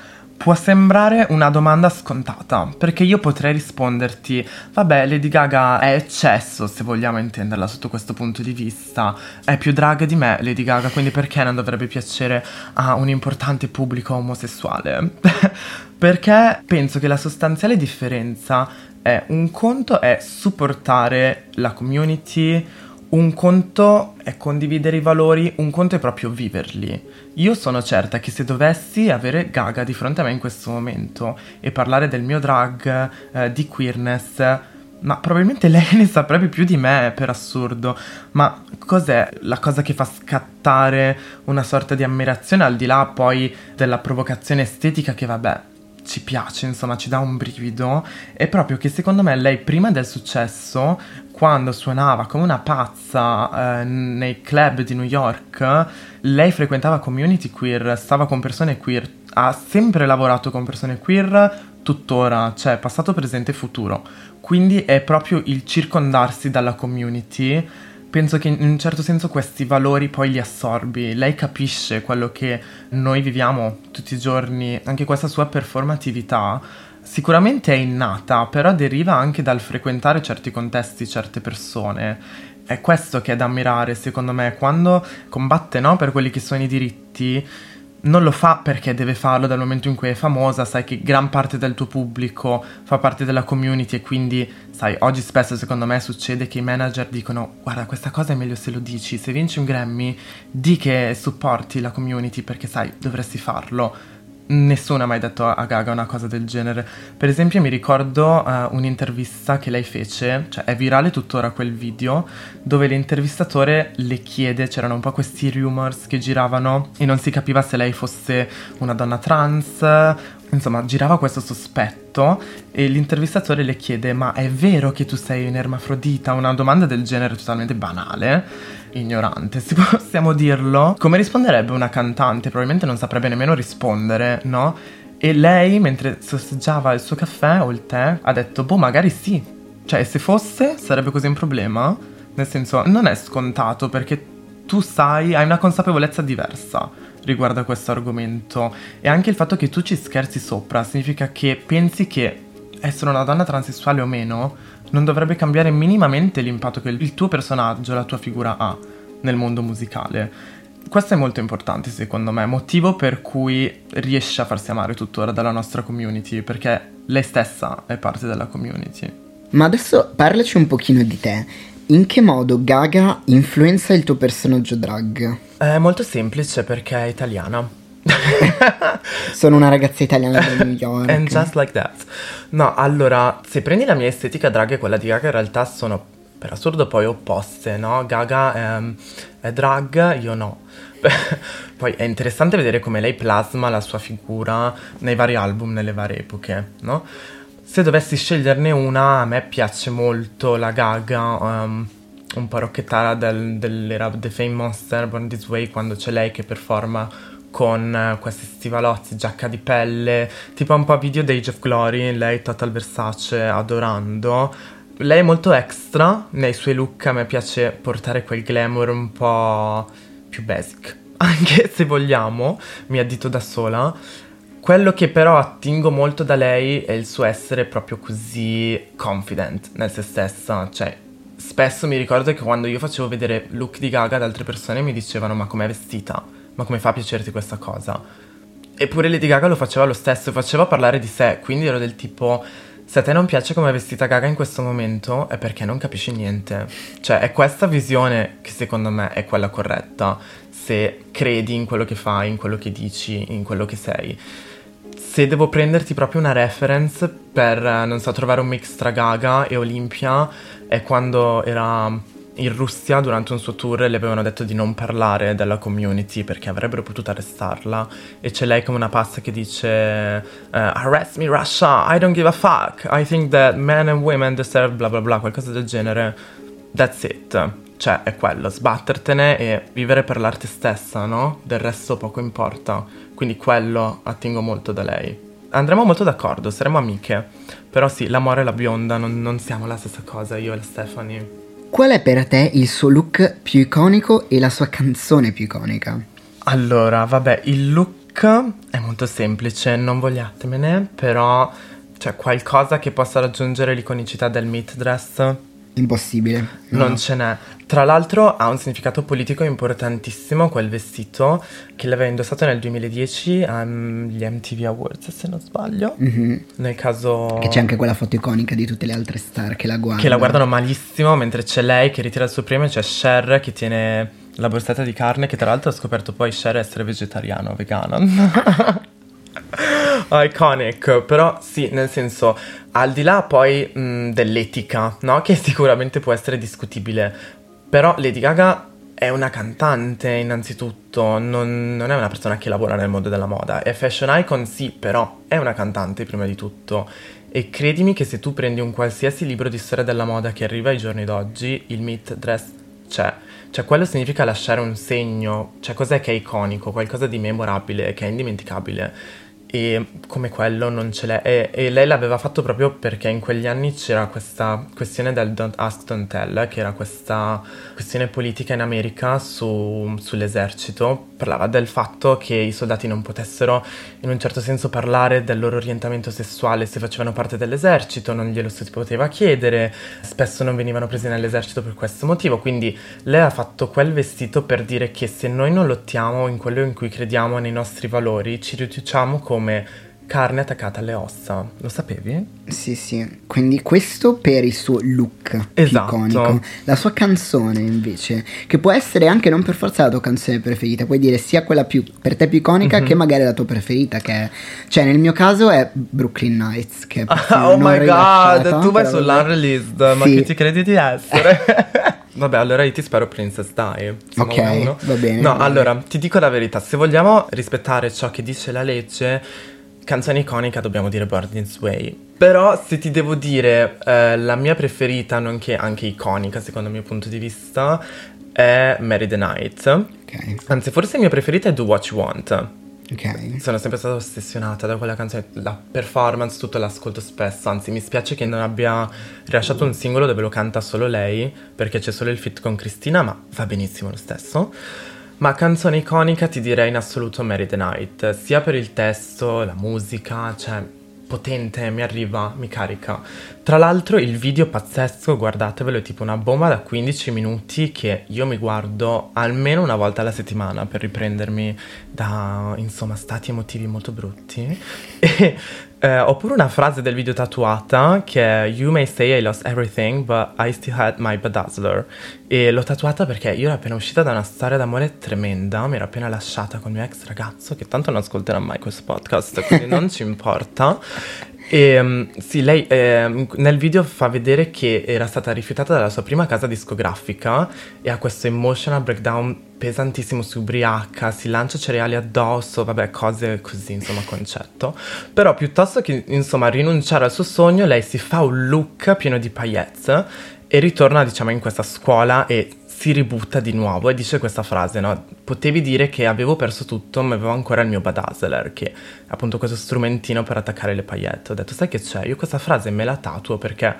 Può sembrare una domanda scontata, perché io potrei risponderti, vabbè, Lady Gaga è eccesso, se vogliamo intenderla sotto questo punto di vista, è più drag di me Lady Gaga, quindi perché non dovrebbe piacere a un importante pubblico omosessuale? perché penso che la sostanziale differenza è un conto è supportare la community, un conto è condividere i valori, un conto è proprio viverli. Io sono certa che se dovessi avere Gaga di fronte a me in questo momento e parlare del mio drag, eh, di queerness, ma probabilmente lei ne saprebbe più di me, per assurdo. Ma cos'è la cosa che fa scattare una sorta di ammirazione al di là poi della provocazione estetica che vabbè, ci piace, insomma, ci dà un brivido, è proprio che secondo me lei prima del successo, quando suonava come una pazza eh, nei club di New York, lei frequentava community queer, stava con persone queer, ha sempre lavorato con persone queer, tuttora, cioè passato, presente e futuro. Quindi è proprio il circondarsi dalla community penso che in un certo senso questi valori poi li assorbi. Lei capisce quello che noi viviamo tutti i giorni, anche questa sua performatività sicuramente è innata, però deriva anche dal frequentare certi contesti, certe persone. È questo che è da ammirare, secondo me, quando combatte no, per quelli che sono i diritti non lo fa perché deve farlo dal momento in cui è famosa, sai che gran parte del tuo pubblico fa parte della community e quindi, sai, oggi spesso secondo me succede che i manager dicono guarda questa cosa è meglio se lo dici, se vinci un Grammy di che supporti la community perché sai dovresti farlo Nessuno ha mai detto a Gaga una cosa del genere. Per esempio, mi ricordo uh, un'intervista che lei fece, cioè è virale tuttora quel video, dove l'intervistatore le chiede, c'erano un po' questi rumors che giravano e non si capiva se lei fosse una donna trans Insomma, girava questo sospetto e l'intervistatore le chiede: Ma è vero che tu sei un'ermafrodita? Una domanda del genere totalmente banale, ignorante, se possiamo dirlo. Come risponderebbe una cantante? Probabilmente non saprebbe nemmeno rispondere, no? E lei, mentre sorseggiava il suo caffè o il tè, ha detto: Boh, magari sì. Cioè, se fosse, sarebbe così un problema? Nel senso, non è scontato perché tu sai, hai una consapevolezza diversa riguardo a questo argomento e anche il fatto che tu ci scherzi sopra significa che pensi che essere una donna transessuale o meno non dovrebbe cambiare minimamente l'impatto che il tuo personaggio, la tua figura ha nel mondo musicale. Questo è molto importante secondo me, motivo per cui riesce a farsi amare tuttora dalla nostra community, perché lei stessa è parte della community. Ma adesso parlaci un pochino di te. In che modo Gaga influenza il tuo personaggio drag? È molto semplice perché è italiana. Sono una ragazza italiana da New York. And just like that. No, allora, se prendi la mia estetica drag e quella di Gaga, in realtà sono per assurdo poi opposte, no? Gaga è, è drag, io no. poi è interessante vedere come lei plasma la sua figura nei vari album, nelle varie epoche, no? Se dovessi sceglierne una, a me piace molto la Gaga, um, un po' rocchettara del, dell'era The Fame Monster, Born This Way, quando c'è lei che performa con uh, questi stivalozzi, giacca di pelle, tipo un po' video di Age of Glory, lei Total Versace adorando. Lei è molto extra nei suoi look, a me piace portare quel glamour un po' più basic, anche se vogliamo, mi addito da sola. Quello che però attingo molto da lei è il suo essere proprio così confident nel se stessa, cioè spesso mi ricordo che quando io facevo vedere look di Gaga ad altre persone mi dicevano ma com'è vestita? Ma come fa a piacerti questa cosa? Eppure Lady Gaga lo faceva lo stesso, faceva parlare di sé, quindi ero del tipo se a te non piace come è vestita Gaga in questo momento è perché non capisci niente. Cioè è questa visione che secondo me è quella corretta, se credi in quello che fai, in quello che dici, in quello che sei se devo prenderti proprio una reference per, non so, trovare un mix tra Gaga e Olimpia, è quando era in Russia durante un suo tour le avevano detto di non parlare della community perché avrebbero potuto arrestarla e c'è lei come una pazza che dice uh, arrest me Russia, I don't give a fuck, I think that men and women deserve bla bla bla, qualcosa del genere. That's it. Cioè è quello, sbattertene e vivere per l'arte stessa, no? Del resto poco importa quindi quello attingo molto da lei. Andremo molto d'accordo, saremo amiche, però sì, l'amore e la bionda non, non siamo la stessa cosa, io e la Stephanie. Qual è per te il suo look più iconico e la sua canzone più iconica? Allora, vabbè, il look è molto semplice, non vogliatemene, però c'è qualcosa che possa raggiungere l'iconicità del meat dress Impossibile. non No. ce n'è. Tra l'altro ha un significato politico importantissimo quel vestito che l'aveva indossato nel 2010 agli MTV Awards, se non sbaglio. Mhm. Nel caso Che c'è anche quella foto iconica di tutte le altre star che la guardano. che la guardano malissimo, mentre c'è lei che ritira il suo premio e c'è Cher che tiene la borsetta di carne, che tra l'altro ha scoperto poi Cher essere vegetariano, vegano. Iconic, però sì, nel senso, al di là poi mh, dell'etica, no? Che sicuramente può essere discutibile, però Lady Gaga è una cantante innanzitutto, non, non è una persona che lavora nel mondo della moda, è fashion icon sì, però è una cantante prima di tutto. E credimi che se tu prendi un qualsiasi libro di storia della moda che arriva ai giorni d'oggi, il meat dress c'è. Cioè, quello significa lasciare un segno, cioè cos'è che è iconico, qualcosa di memorabile, che è indimenticabile. E come quello non ce l'è. E, e lei l'aveva fatto proprio perché in quegli anni c'era questa questione del Don't Ask, Don't Tell, che era questa questione politica in America su- sull'esercito. Parlava del fatto che i soldati non potessero in un certo senso parlare del loro orientamento sessuale se facevano parte dell'esercito, non glielo si poteva chiedere, spesso non venivano presi nell'esercito per questo motivo, quindi lei ha fatto quel vestito per dire che se noi non lottiamo in quello in cui crediamo, nei nostri valori, ci riduciamo come carne attaccata alle ossa. Lo sapevi? Sì, sì. Quindi questo per il suo look Esatto. iconico. La sua canzone, invece, che può essere anche non per forza la tua canzone preferita, puoi dire sia quella più per te più iconica Mhm. che magari la tua preferita, che è... Cioè, nel mio caso è Brooklyn Nights, che è oh my god, tu vai sull'unreleased, ma Sì. che ti credi di essere? Vabbè, allora io ti spero Princess. Siamo Ok, uno. va bene, No, va bene. allora, ti dico la verità, se vogliamo rispettare ciò che dice la legge, canzone iconica dobbiamo dire Born This Way. Però se ti devo dire eh, la mia preferita, nonché anche iconica secondo il mio punto di vista, è Mary the Night. Ok, Anzi, forse la mia preferita è Do What You Want. Ok. Sono sempre stata ossessionata da quella canzone, la performance, tutto l'ascolto spesso, anzi mi spiace che non abbia rilasciato un singolo dove lo canta solo lei, perché c'è solo il feat con Cristina, ma va benissimo lo stesso. Ma canzone iconica ti direi in assoluto Mary the Night, sia per il testo, la musica, cioè potente, mi arriva, mi carica. Tra l'altro il video pazzesco, guardatevelo, è tipo una bomba da 15 minuti che io mi guardo almeno una volta alla settimana per riprendermi da, insomma, stati emotivi molto brutti. E eh, ho pure una frase del video tatuata che è You may say I lost everything, but I still had my bedazzler. E l'ho tatuata perché io ero appena uscita da una storia d'amore tremenda, mi ero appena lasciata con il mio ex ragazzo, che tanto non ascolterà mai questo podcast, quindi non ci importa. E mm, sì, lei ehm, nel video fa vedere che era stata rifiutata dalla sua prima casa discografica e ha questo emotional breakdown pesantissimo, si ubriaca, si lancia cereali addosso, vabbè, cose così, insomma, concetto. Però piuttosto che, insomma, rinunciare al suo sogno, lei si fa un look pieno di paillettes e ritorna, diciamo, in questa scuola e si ributta di nuovo e dice questa frase, no? Potevi dire che avevo perso tutto, ma avevo ancora il mio badazzler, che è appunto questo strumentino per attaccare le paillette. Ho detto, sai che c'è? Io questa frase me la tatuo perché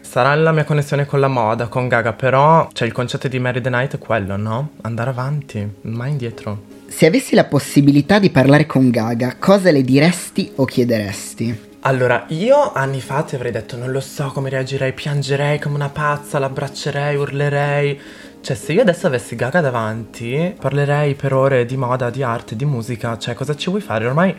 sarà la mia connessione con la moda, con Gaga, però cioè, il concetto di Mary the Night è quello, no? Andare avanti, mai indietro. Se avessi la possibilità di parlare con Gaga, cosa le diresti o chiederesti? Allora, io anni fa ti avrei detto non lo so come reagirei, piangerei come una pazza, l'abbraccerei, urlerei. Cioè, se io adesso avessi Gaga davanti, parlerei per ore di moda, di arte, di musica, cioè cosa ci vuoi fare? Ormai,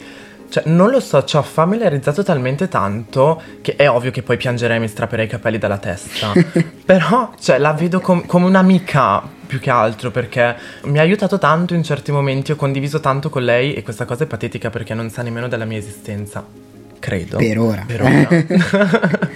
cioè, non lo so, ci ho familiarizzato talmente tanto che è ovvio che poi piangerei e mi strapperei i capelli dalla testa. Però, cioè, la vedo com- come un'amica più che altro perché mi ha aiutato tanto in certi momenti, ho condiviso tanto con lei e questa cosa è patetica perché non sa nemmeno della mia esistenza. Credo. Per ora. Per ora.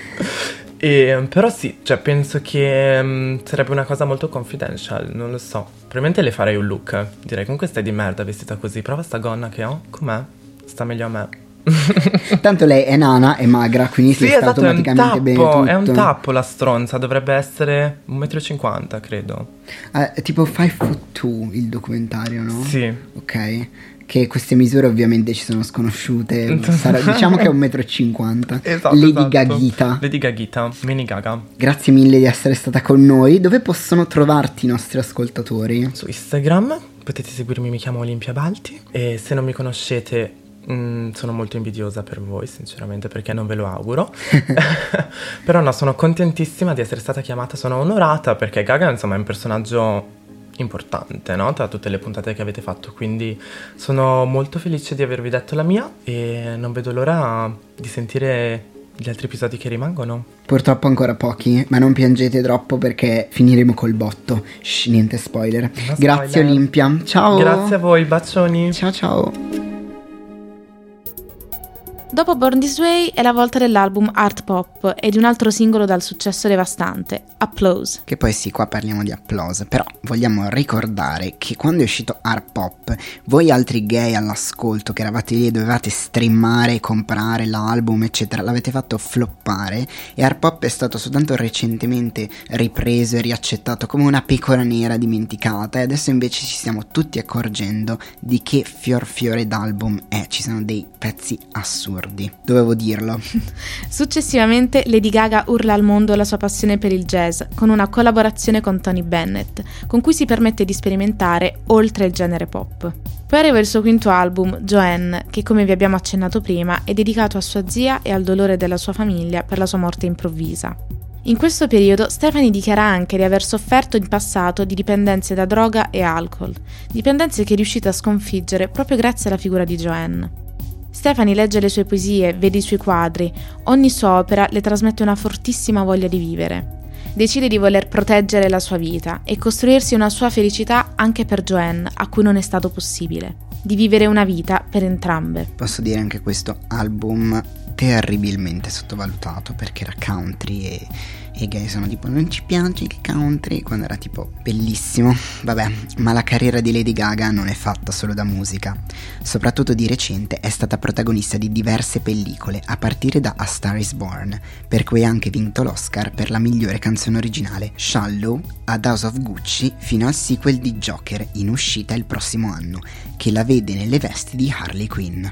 E, però sì, cioè penso che mm, sarebbe una cosa molto confidential, non lo so. Probabilmente le farei un look. Direi comunque stai di merda vestita così. Prova sta gonna che ho. Com'è? Sta meglio a me. Tanto lei è nana, è magra, quindi si sì, sta esatto, è un automaticamente bene tappo. tutto. È un tappo la stronza. Dovrebbe essere 1,50 m, credo. È tipo 5 foot 2 il documentario, no? Sì. Ok. Che queste misure ovviamente ci sono sconosciute. Sarà- diciamo che è 1,50 m. Esatto, Lady esatto. Gaghita. Lady Gaghita, mini Gaga. Grazie mille di essere stata con noi. Dove possono trovarti i nostri ascoltatori? Su Instagram potete seguirmi, mi chiamo Olimpia Balti e se non mi conoscete Mm, sono molto invidiosa per voi, sinceramente, perché non ve lo auguro. Però no, sono contentissima di essere stata chiamata, sono onorata perché Gaga, insomma, è un personaggio importante, no? Tra tutte le puntate che avete fatto, quindi sono molto felice di avervi detto la mia e non vedo l'ora di sentire gli altri episodi che rimangono. Purtroppo ancora pochi, ma non piangete troppo perché finiremo col botto. Shh, niente spoiler. spoiler. Grazie Olimpia. Ciao. Grazie a voi, bacioni. Ciao ciao. Dopo Born This Way è la volta dell'album Art Pop e di un altro singolo dal successo devastante, Applause. Che poi sì, qua parliamo di Applause, però vogliamo ricordare che quando è uscito Art Pop, voi altri gay all'ascolto che eravate lì e dovevate streamare, comprare l'album, eccetera, l'avete fatto floppare e Art Pop è stato soltanto recentemente ripreso e riaccettato come una pecora nera dimenticata e adesso invece ci stiamo tutti accorgendo di che fior fiore d'album è, ci sono dei pezzi assurdi assurdi, dovevo dirlo. Successivamente Lady Gaga urla al mondo la sua passione per il jazz con una collaborazione con Tony Bennett, con cui si permette di sperimentare oltre il genere pop. Poi arriva il suo quinto album, Joanne, che come vi abbiamo accennato prima è dedicato a sua zia e al dolore della sua famiglia per la sua morte improvvisa. In questo periodo Stephanie dichiara anche di aver sofferto in passato di dipendenze da droga e alcol, dipendenze che è riuscita a sconfiggere proprio grazie alla figura di Joanne. Stephanie legge le sue poesie, vede i suoi quadri, ogni sua opera le trasmette una fortissima voglia di vivere. Decide di voler proteggere la sua vita e costruirsi una sua felicità anche per Joanne, a cui non è stato possibile. Di vivere una vita per entrambe. Posso dire anche questo album terribilmente sottovalutato perché era country e i gay sono tipo non ci piace il country quando era tipo bellissimo. Vabbè, ma la carriera di Lady Gaga non è fatta solo da musica. Soprattutto di recente è stata protagonista di diverse pellicole, a partire da A Star is Born, per cui ha anche vinto l'Oscar per la migliore canzone originale, Shallow, a House of Gucci, fino al sequel di Joker in uscita il prossimo anno, che la vede nelle vesti di Harley Quinn.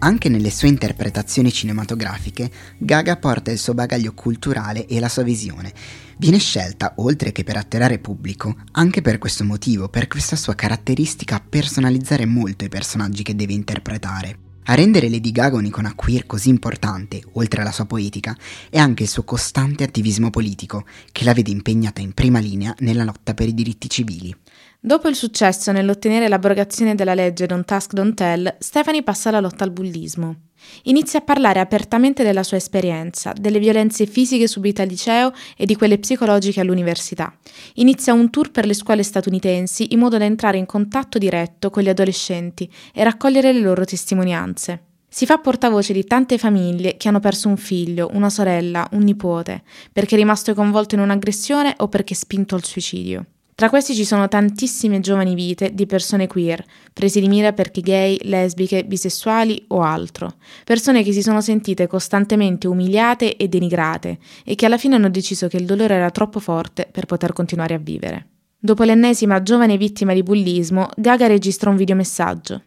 Anche nelle sue interpretazioni cinematografiche, Gaga porta il suo bagaglio culturale e la sua visione. Viene scelta, oltre che per attirare pubblico, anche per questo motivo, per questa sua caratteristica personalizzare molto i personaggi che deve interpretare. A rendere Lady Gaga un'icona queer così importante, oltre alla sua poetica, è anche il suo costante attivismo politico, che la vede impegnata in prima linea nella lotta per i diritti civili. Dopo il successo nell'ottenere l'abrogazione della legge Don't Ask Don't Tell, Stephanie passa alla lotta al bullismo. Inizia a parlare apertamente della sua esperienza, delle violenze fisiche subite al liceo e di quelle psicologiche all'università. Inizia un tour per le scuole statunitensi in modo da entrare in contatto diretto con gli adolescenti e raccogliere le loro testimonianze. Si fa portavoce di tante famiglie che hanno perso un figlio, una sorella, un nipote, perché è rimasto coinvolto in un'aggressione o perché è spinto al suicidio. Tra questi ci sono tantissime giovani vite di persone queer, presi di mira perché gay, lesbiche, bisessuali o altro. Persone che si sono sentite costantemente umiliate e denigrate e che alla fine hanno deciso che il dolore era troppo forte per poter continuare a vivere. Dopo l'ennesima giovane vittima di bullismo, Gaga registra un videomessaggio.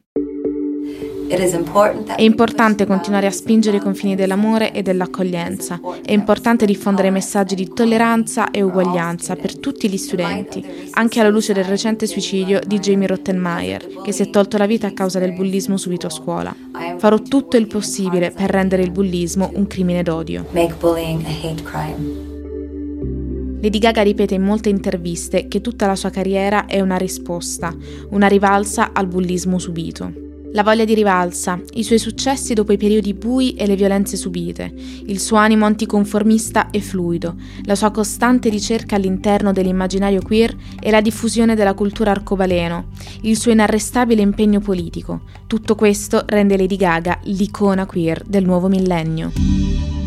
È importante continuare a spingere i confini dell'amore e dell'accoglienza. È importante diffondere messaggi di tolleranza e uguaglianza per tutti gli studenti, anche alla luce del recente suicidio di Jamie Rottenmeier, che si è tolto la vita a causa del bullismo subito a scuola. Farò tutto il possibile per rendere il bullismo un crimine d'odio. Lady Gaga ripete in molte interviste che tutta la sua carriera è una risposta, una rivalsa al bullismo subito. La voglia di rivalsa, i suoi successi dopo i periodi bui e le violenze subite, il suo animo anticonformista e fluido, la sua costante ricerca all'interno dell'immaginario queer e la diffusione della cultura arcobaleno, il suo inarrestabile impegno politico. Tutto questo rende Lady Gaga l'icona queer del nuovo millennio.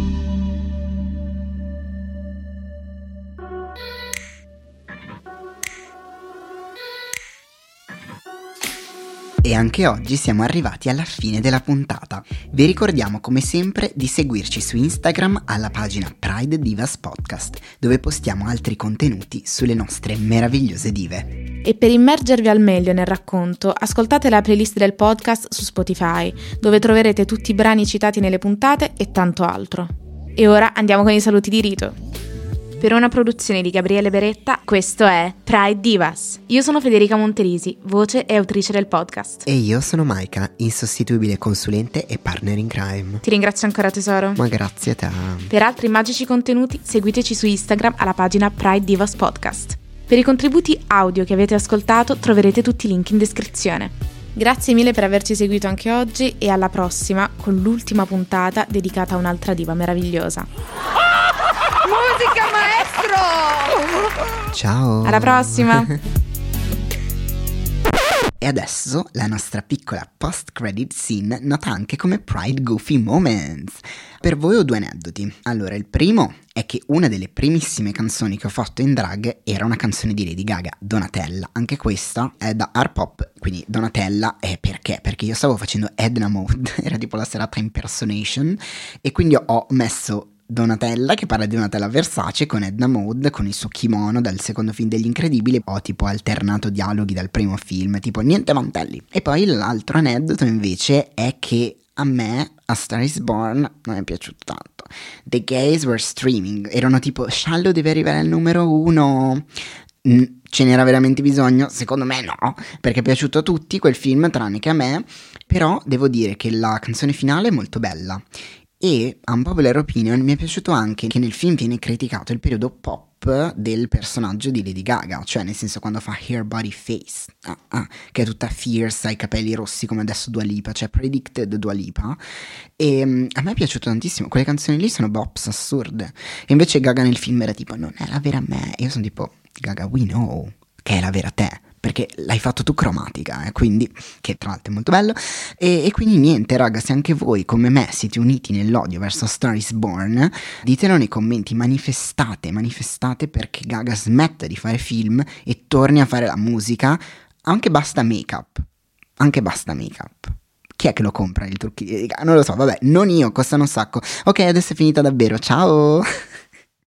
E anche oggi siamo arrivati alla fine della puntata. Vi ricordiamo come sempre di seguirci su Instagram alla pagina Pride Divas Podcast, dove postiamo altri contenuti sulle nostre meravigliose dive. E per immergervi al meglio nel racconto, ascoltate la playlist del podcast su Spotify, dove troverete tutti i brani citati nelle puntate e tanto altro. E ora andiamo con i saluti di rito. Per una produzione di Gabriele Beretta, questo è Pride Divas. Io sono Federica Monterisi, voce e autrice del podcast. E io sono Maika, insostituibile consulente e partner in crime. Ti ringrazio ancora tesoro. Ma grazie a te. Per altri magici contenuti seguiteci su Instagram alla pagina Pride Divas Podcast. Per i contributi audio che avete ascoltato troverete tutti i link in descrizione. Grazie mille per averci seguito anche oggi e alla prossima con l'ultima puntata dedicata a un'altra diva meravigliosa. Musica maestro! Ciao. Alla prossima! E adesso la nostra piccola post-credit scene nota anche come Pride Goofy Moments. Per voi ho due aneddoti. Allora, il primo è che una delle primissime canzoni che ho fatto in drag era una canzone di Lady Gaga, Donatella. Anche questa è da art pop, quindi Donatella è perché? Perché io stavo facendo Edna Mode, era tipo la serata impersonation, e quindi ho messo Donatella che parla di Donatella Versace con Edna Mode con il suo kimono dal secondo film degli incredibili ho tipo alternato dialoghi dal primo film tipo niente mantelli. E poi l'altro aneddoto invece è che a me A Star is Born non è piaciuto tanto. The Gays were streaming. Erano tipo Shallow deve arrivare al numero uno ce n'era veramente bisogno? Secondo me no, perché è piaciuto a tutti quel film tranne che a me, però devo dire che la canzone finale è molto bella e unpopular opinion mi è piaciuto anche che nel film viene criticato il periodo pop del personaggio di Lady Gaga, cioè nel senso quando fa Hair Body Face, ah, ah, che è tutta fierce, ha i capelli rossi come adesso Dua Lipa, cioè Predicted Dua Lipa. E um, a me è piaciuto tantissimo, quelle canzoni lì sono bops assurde. E invece Gaga nel film era tipo, non è la vera me. E io sono tipo, Gaga, we know che è la vera te perché l'hai fatto tu cromatica, eh, quindi, che tra l'altro è molto bello. E, e, quindi niente, raga, se anche voi come me siete uniti nell'odio verso Star is Born, ditelo nei commenti, manifestate, manifestate perché Gaga smetta di fare film e torni a fare la musica, anche basta make-up, anche basta make-up. Chi è che lo compra il trucchi? Non lo so, vabbè, non io, costano un sacco. Ok, adesso è finita davvero, ciao!